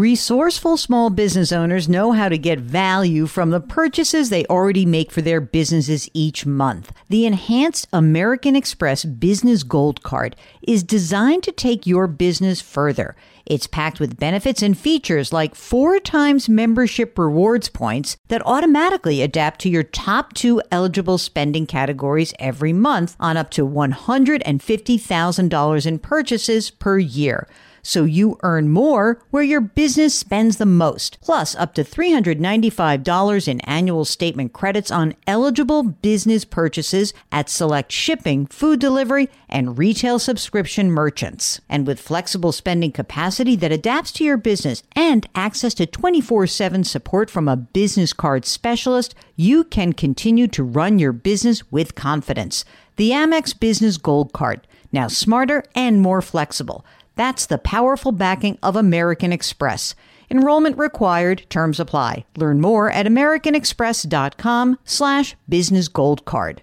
Resourceful small business owners know how to get value from the purchases they already make for their businesses each month. The enhanced American Express Business Gold Card is designed to take your business further. It's packed with benefits and features like four times membership rewards points that automatically adapt to your top two eligible spending categories every month on up to $150,000 in purchases per year so you earn more where your business spends the most, plus up to $395 in annual statement credits on eligible business purchases at select shipping, food delivery, and retail subscription merchants. And with flexible spending capacity that adapts to your business and access to 24 7 support from a business card specialist, you can continue to run your business with confidence. The Amex Business Gold Card, now smarter and more flexible. That's the powerful backing of American Express. Enrollment required. Terms apply. Learn more at americanexpress.com slash business gold card.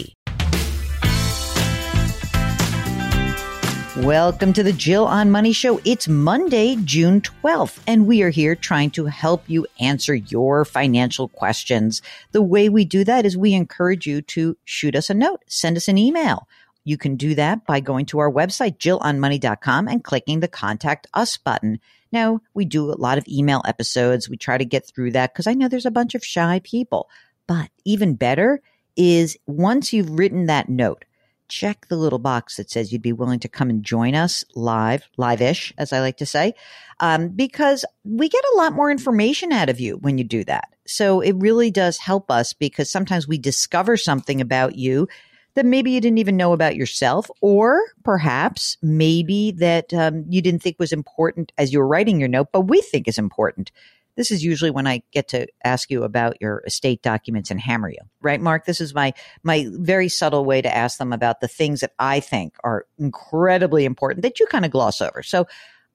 Welcome to the Jill on Money Show. It's Monday, June 12th, and we are here trying to help you answer your financial questions. The way we do that is we encourage you to shoot us a note, send us an email. You can do that by going to our website, jillonmoney.com, and clicking the Contact Us button. Now, we do a lot of email episodes. We try to get through that because I know there's a bunch of shy people. But even better is once you've written that note, check the little box that says you'd be willing to come and join us live, live ish, as I like to say, um, because we get a lot more information out of you when you do that. So it really does help us because sometimes we discover something about you that maybe you didn't even know about yourself, or perhaps maybe that um, you didn't think was important as you were writing your note, but we think is important this is usually when I get to ask you about your estate documents and hammer you, right, Mark? This is my my very subtle way to ask them about the things that I think are incredibly important that you kind of gloss over. So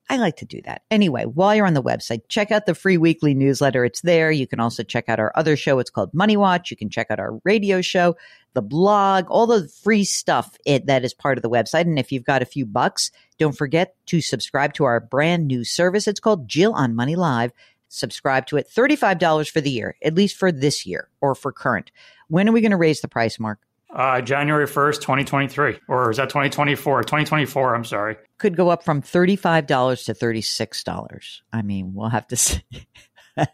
I like to do that. Anyway, while you're on the website, check out the free weekly newsletter. It's there. You can also check out our other show. It's called Money Watch. You can check out our radio show, the blog, all the free stuff it, that is part of the website. And if you've got a few bucks, don't forget to subscribe to our brand new service. It's called Jill on Money Live subscribe to it. $35 for the year, at least for this year or for current. When are we going to raise the price, Mark? Uh, January 1st, 2023. Or is that 2024? 2024, I'm sorry. Could go up from $35 to $36. I mean, we'll have to see.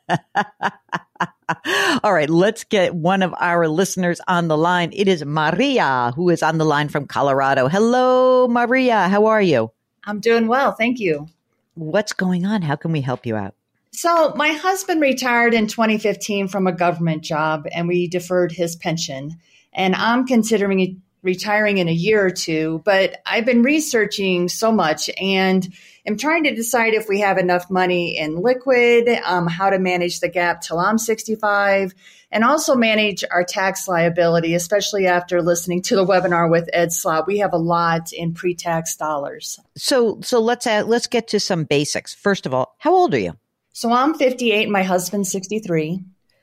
All right, let's get one of our listeners on the line. It is Maria, who is on the line from Colorado. Hello, Maria. How are you? I'm doing well. Thank you. What's going on? How can we help you out? So, my husband retired in 2015 from a government job and we deferred his pension. And I'm considering retiring in a year or two, but I've been researching so much and am trying to decide if we have enough money in liquid, um, how to manage the gap till I'm 65, and also manage our tax liability, especially after listening to the webinar with Ed Slott. We have a lot in pre-tax dollars. So, so let's add, let's get to some basics. First of all, how old are you? So I'm 58, my husband's 63.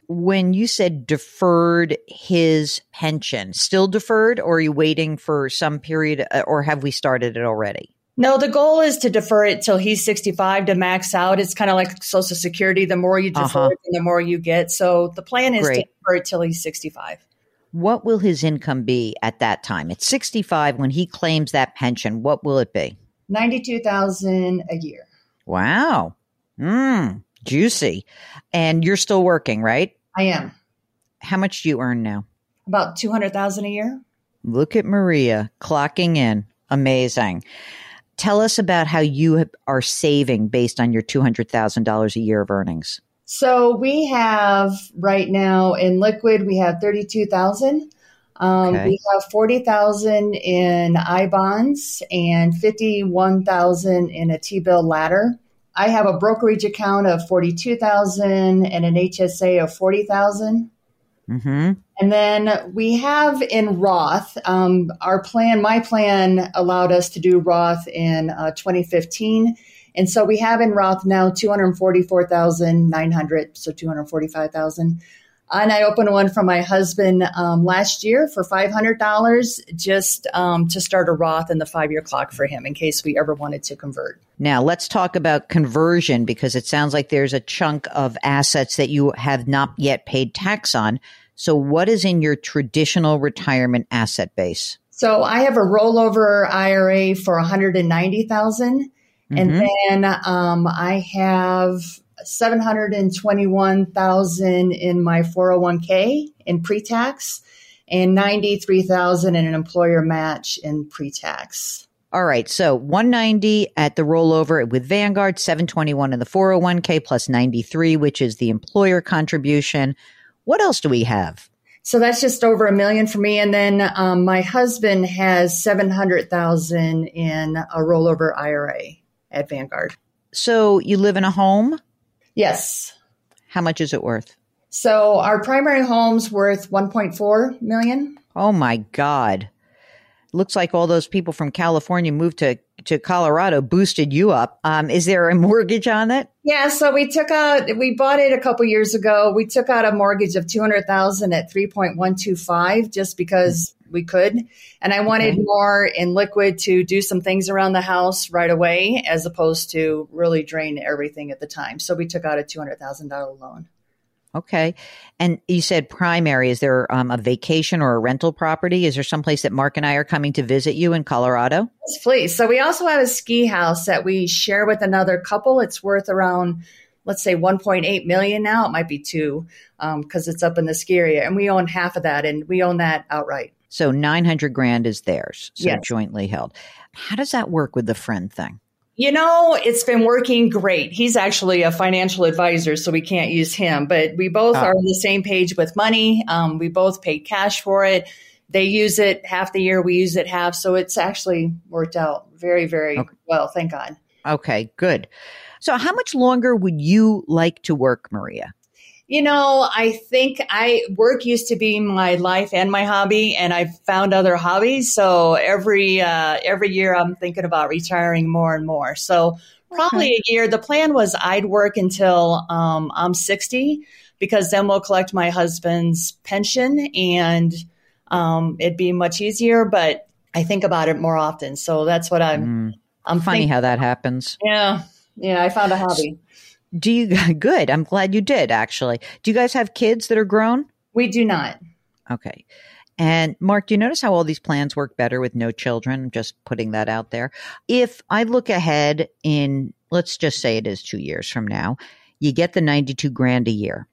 When you said deferred his pension, still deferred, or are you waiting for some period, uh, or have we started it already? No, the goal is to defer it till he's 65 to max out. It's kind of like Social Security. The more you defer uh-huh. it, the more you get. So the plan is Great. to defer it till he's 65. What will his income be at that time? At 65, when he claims that pension, what will it be? 92000 a year. Wow. Mmm, juicy. And you're still working, right? I am. How much do you earn now? About 200,000 a year. Look at Maria clocking in. Amazing. Tell us about how you are saving based on your $200,000 a year of earnings. So we have right now in liquid, we have 32,000. Um, okay. We have 40,000 in I bonds and 51,000 in a T bill ladder. I have a brokerage account of 42,000 and an HSA of 40,000. Mm-hmm. And then we have in Roth, um, our plan, my plan allowed us to do Roth in uh, 2015. And so we have in Roth now 244,900, so 245,000. And I opened one for my husband um, last year for $500 just um, to start a Roth in the five year clock for him in case we ever wanted to convert. Now, let's talk about conversion because it sounds like there's a chunk of assets that you have not yet paid tax on. So, what is in your traditional retirement asset base? So, I have a rollover IRA for 190,000 mm-hmm. and then um, I have 721,000 in my 401k in pre-tax and 93,000 in an employer match in pre-tax. All right. So 190 at the rollover with Vanguard, 721 in the 401k plus 93, which is the employer contribution. What else do we have? So that's just over a million for me. And then um, my husband has 700,000 in a rollover IRA at Vanguard. So you live in a home? Yes. How much is it worth? So our primary home's worth 1.4 million. Oh my God. Looks like all those people from California moved to, to Colorado boosted you up. Um, is there a mortgage on it? Yeah, so we took out we bought it a couple years ago. We took out a mortgage of 200,000 at 3.125 just because we could. And I wanted okay. more in liquid to do some things around the house right away, as opposed to really drain everything at the time. So we took out a $200,000 loan. Okay. And you said primary. Is there um, a vacation or a rental property? Is there someplace that Mark and I are coming to visit you in Colorado? Yes, please. So we also have a ski house that we share with another couple. It's worth around, let's say 1.8 million now. It might be two because um, it's up in the ski area. And we own half of that and we own that outright. So 900 grand is theirs. So yes. jointly held. How does that work with the friend thing? You know, it's been working great. He's actually a financial advisor, so we can't use him, but we both oh. are on the same page with money. Um, we both pay cash for it. They use it half the year, we use it half. So it's actually worked out very, very okay. well. Thank God. Okay, good. So, how much longer would you like to work, Maria? You know, I think I work used to be my life and my hobby, and I've found other hobbies. So every uh, every year, I'm thinking about retiring more and more. So probably okay. a year. The plan was I'd work until um, I'm 60 because then we'll collect my husband's pension, and um, it'd be much easier. But I think about it more often, so that's what I'm. Mm. I'm funny thinking. how that happens. Yeah, yeah. I found a hobby. Do you good? I'm glad you did actually. Do you guys have kids that are grown? We do not. Okay. And Mark, do you notice how all these plans work better with no children? I'm just putting that out there. If I look ahead in, let's just say it is two years from now, you get the 92 grand a year.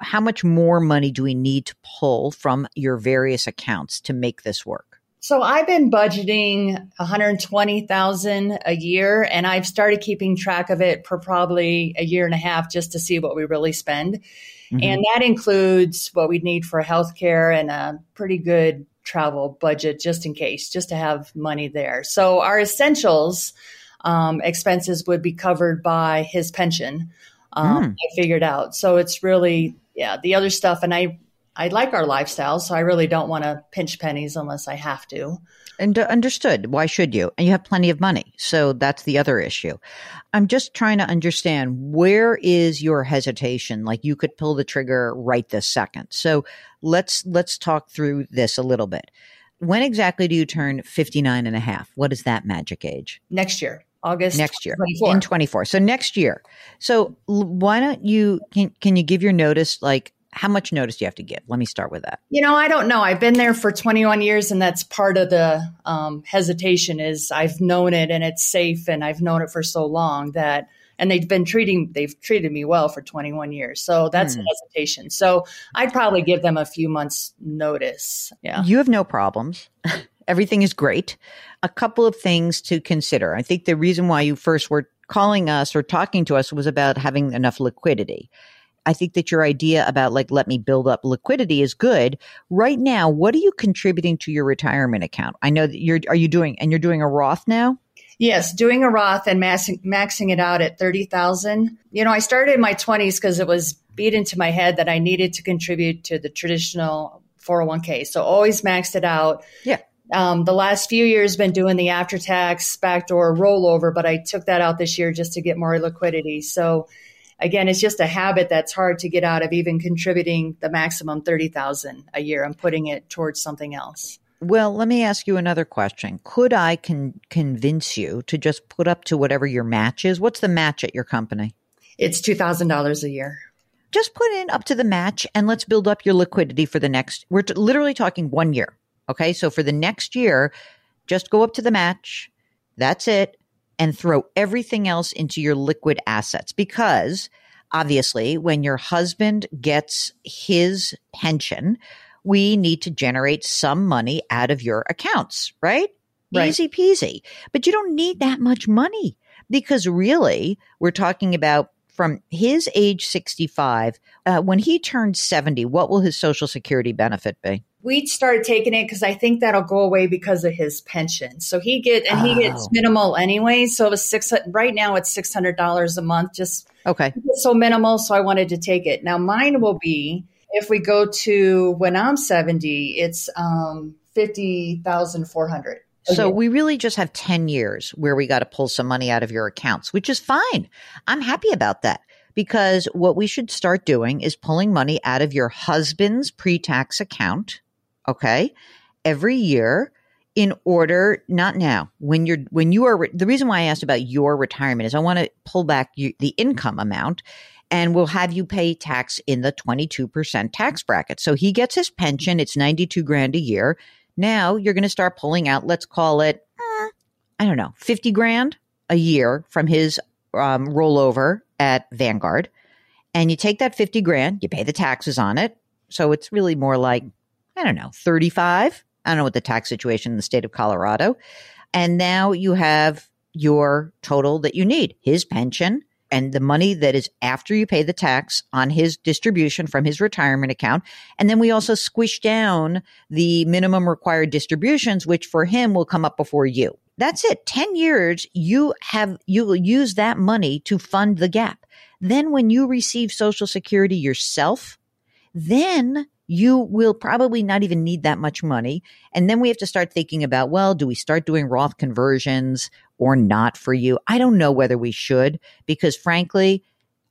How much more money do we need to pull from your various accounts to make this work? So I've been budgeting 120,000 a year and I've started keeping track of it for probably a year and a half just to see what we really spend. Mm-hmm. And that includes what we need for healthcare and a pretty good travel budget just in case, just to have money there. So our essentials um, expenses would be covered by his pension. Um, mm. I figured out. So it's really, yeah, the other stuff. And I I like our lifestyle, so I really don't want to pinch pennies unless I have to. And uh, understood. Why should you? And you have plenty of money. So that's the other issue. I'm just trying to understand where is your hesitation? Like you could pull the trigger right this second. So let's, let's talk through this a little bit. When exactly do you turn 59 and a half? What is that magic age? Next year. August next year 24. in 24. So next year. So why don't you can can you give your notice like how much notice do you have to give? Let me start with that. You know, I don't know. I've been there for 21 years, and that's part of the um, hesitation. Is I've known it, and it's safe, and I've known it for so long that, and they've been treating they've treated me well for 21 years. So that's hmm. hesitation. So I'd probably give them a few months notice. Yeah, you have no problems. Everything is great. A couple of things to consider. I think the reason why you first were calling us or talking to us was about having enough liquidity. I think that your idea about like, let me build up liquidity is good. Right now, what are you contributing to your retirement account? I know that you're, are you doing, and you're doing a Roth now? Yes, doing a Roth and maxing, maxing it out at 30,000. You know, I started in my 20s because it was beat into my head that I needed to contribute to the traditional 401k. So always maxed it out. Yeah. Um, the last few years been doing the after tax backdoor rollover, but I took that out this year just to get more liquidity. So again, it's just a habit that's hard to get out of even contributing the maximum 30,000 a year. I'm putting it towards something else. Well, let me ask you another question. Could I con- convince you to just put up to whatever your match is? What's the match at your company? It's $2,000 a year. Just put in up to the match and let's build up your liquidity for the next, we're t- literally talking one year. Okay. So for the next year, just go up to the match. That's it. And throw everything else into your liquid assets because obviously when your husband gets his pension, we need to generate some money out of your accounts, right? Right. Easy peasy. But you don't need that much money because really we're talking about from his age 65, uh, when he turns 70, what will his social security benefit be? We started taking it because I think that'll go away because of his pension. So he get and he gets Oh. minimal anyway. So it was six right now it's six hundred dollars a month. Just Okay. so minimal. So I wanted to take it. Now mine will be if we go to when I'm seventy, it's um fifty thousand four hundred. So we really just have 10 years where we got to pull some money out of your accounts, which is fine. I'm happy about that because what we should start doing is pulling money out of your husband's pre-tax account, okay? Every year in order not now when you're when you are the reason why I asked about your retirement is I want to pull back you, the income amount and we'll have you pay tax in the 22% tax bracket. So he gets his pension, it's 92 grand a year. Now you're going to start pulling out, let's call it, eh, I don't know, 50 grand a year from his um, rollover at Vanguard. And you take that 50 grand, you pay the taxes on it. So it's really more like, I don't know, 35. I don't know what the tax situation in the state of Colorado. And now you have your total that you need his pension and the money that is after you pay the tax on his distribution from his retirement account. And then we also squish down the minimum required distributions, which for him will come up before you. That's it. 10 years, you have, you will use that money to fund the gap. Then when you receive social security yourself, then you will probably not even need that much money. And then we have to start thinking about, well, do we start doing Roth conversions or not for you? I don't know whether we should because frankly,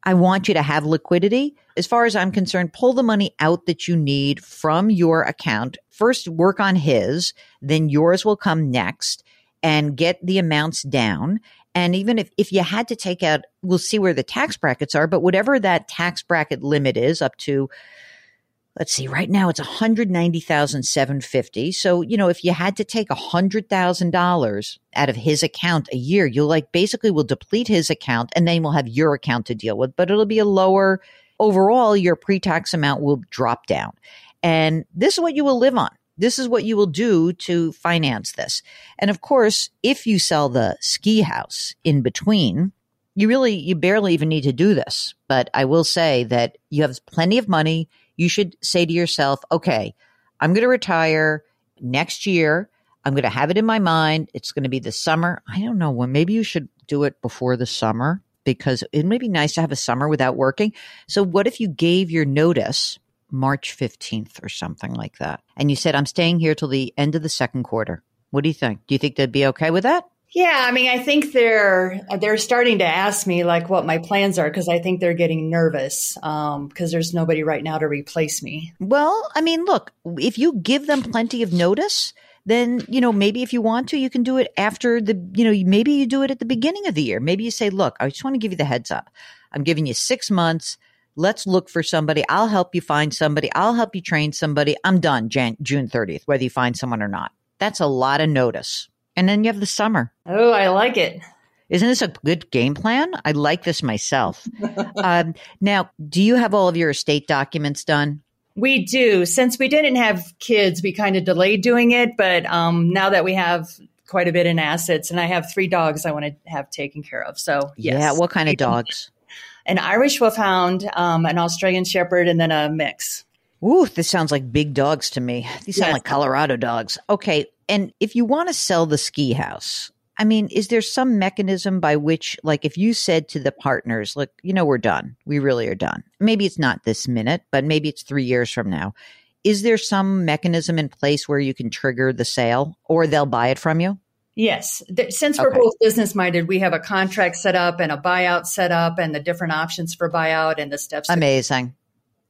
I want you to have liquidity. As far as I'm concerned, pull the money out that you need from your account. First, work on his, then yours will come next and get the amounts down. And even if, if you had to take out, we'll see where the tax brackets are, but whatever that tax bracket limit is up to, let's see, right now it's 190,750. So, you know, if you had to take $100,000 out of his account a year, you'll like basically will deplete his account and then we'll have your account to deal with, but it'll be a lower overall, your pre-tax amount will drop down. And this is what you will live on. This is what you will do to finance this. And of course, if you sell the ski house in between, you really, you barely even need to do this. But I will say that you have plenty of money. You should say to yourself, okay, I'm going to retire next year. I'm going to have it in my mind. It's going to be the summer. I don't know when. Maybe you should do it before the summer because it may be nice to have a summer without working. So what if you gave your notice March 15th or something like that? And you said, I'm staying here till the end of the second quarter. What do you think? Do you think they'd be okay with that? Yeah, I mean, I think they're they're starting to ask me like what my plans are because I think they're getting nervous um, because there's nobody right now to replace me. Well, I mean, look, if you give them plenty of notice, then, you know, maybe if you want to, you can do it after the, you know, maybe you do it at the beginning of the year. Maybe you say, look, I just want to give you the heads up. I'm giving you six months. Let's look for somebody. I'll help you find somebody. I'll help you train somebody. I'm done Jan- June 30th, whether you find someone or not. That's a lot of notice. And then you have the summer. Oh, I like it. Isn't this a good game plan? I like this myself. um, now, do you have all of your estate documents done? We do. Since we didn't have kids, we kind of delayed doing it. But um, now that we have quite a bit in assets, and I have three dogs I want to have taken care of. So, yes. Yeah. What kind of dogs? An Irish Wolfhound, um, an Australian Shepherd, and then a mix. Ooh, this sounds like big dogs to me. These sound Yes. like Colorado dogs. Okay. And if you want to sell the ski house, I mean, is there some mechanism by which, like, if you said to the partners, look, you know, we're done, we really are done. Maybe it's not this minute, but maybe it's three years from now. Is there some mechanism in place where you can trigger the sale or they'll buy it from you? Yes. Since we're okay. both business minded, we have a contract set up and a buyout set up and the different options for buyout and the steps. Amazing.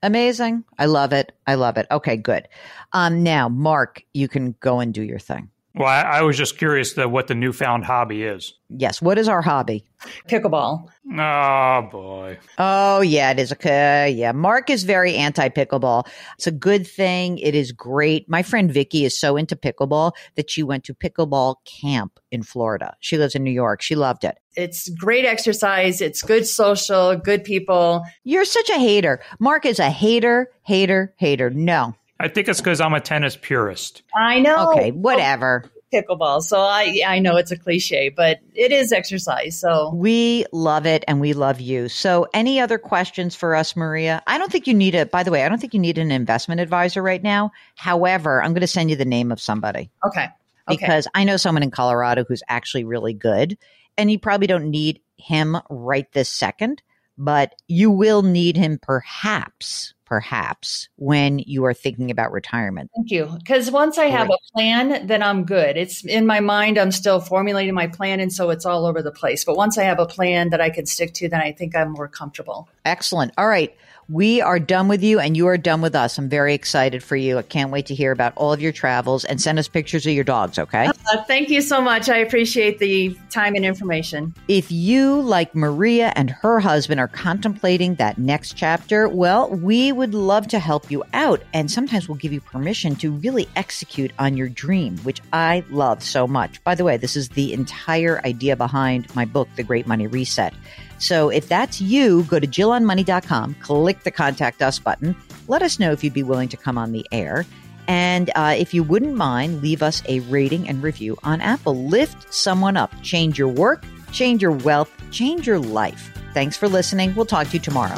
Amazing. I love it. I love it. Okay, good. Um, now, Mark, you can go and do your thing. Well, I, I was just curious that what the newfound hobby is. Yes. What is our hobby? Pickleball. Oh boy. Oh yeah, it is a uh, yeah. Mark is very anti pickleball. It's a good thing. It is great. My friend Vicky is so into pickleball that she went to pickleball camp in Florida. She lives in New York. She loved it. It's great exercise. It's good social, good people. You're such a hater. Mark is a hater, hater, hater. No. I think it's because I'm a tennis purist. I know. Okay, whatever oh, pickleball. So I I know it's a cliche, but it is exercise. So we love it and we love you. So any other questions for us, Maria? I don't think you need a by the way, I don't think you need an investment advisor right now. However, I'm going to send you the name of somebody. Okay. okay. Because I know someone in Colorado who's actually really good and you probably don't need him right this second, but you will need him perhaps perhaps when you are thinking about retirement? Thank you. Because once I have a plan, then I'm good. It's in my mind, I'm still formulating my plan. And so it's all over the place. But once I have a plan that I can stick to, then I think I'm more comfortable. Excellent. All right. We are done with you and you are done with us. I'm very excited for you. I can't wait to hear about all of your travels and send us pictures of your dogs, okay? Uh, thank you so much. I appreciate the time and information. If you, like Maria and her husband, are contemplating that next chapter, well, we would love to help you out. And sometimes we'll give you permission to really execute on your dream, which I love so much. By the way, this is the entire idea behind my book, The Great Money Reset. So if that's you, go to JillOnMoney.com, click the contact us button. Let us know if you'd be willing to come on the air. And uh, if you wouldn't mind, leave us a rating and review on Apple. Lift someone up. Change your work, change your wealth, change your life. Thanks for listening. We'll talk to you tomorrow.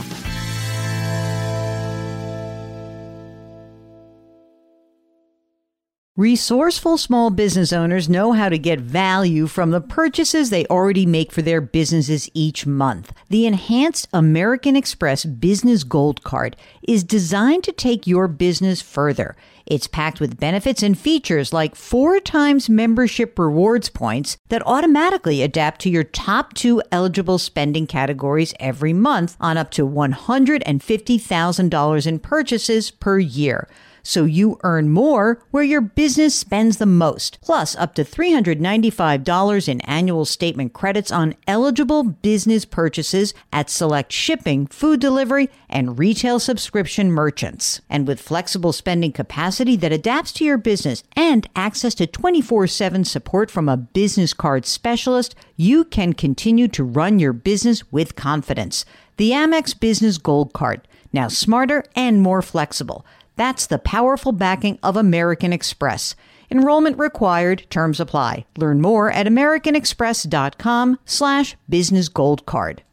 Resourceful small business owners know how to get value from the purchases they already make for their businesses each month. The enhanced American Express Business Gold Card is designed to take your business further. It's packed with benefits and features like four times membership rewards points that automatically adapt to your top two eligible spending categories every month on up to $150,000 in purchases per year so you earn more where your business spends the most, plus up to $395 in annual statement credits on eligible business purchases at select shipping, food delivery, and retail subscription merchants. And with flexible spending capacity that adapts to your business and access to 24 7 support from a business card specialist, you can continue to run your business with confidence. The Amex Business Gold Card, now smarter and more flexible. That's the powerful backing of American Express. Enrollment required. Terms apply. Learn more at americanexpress.com slash business gold card.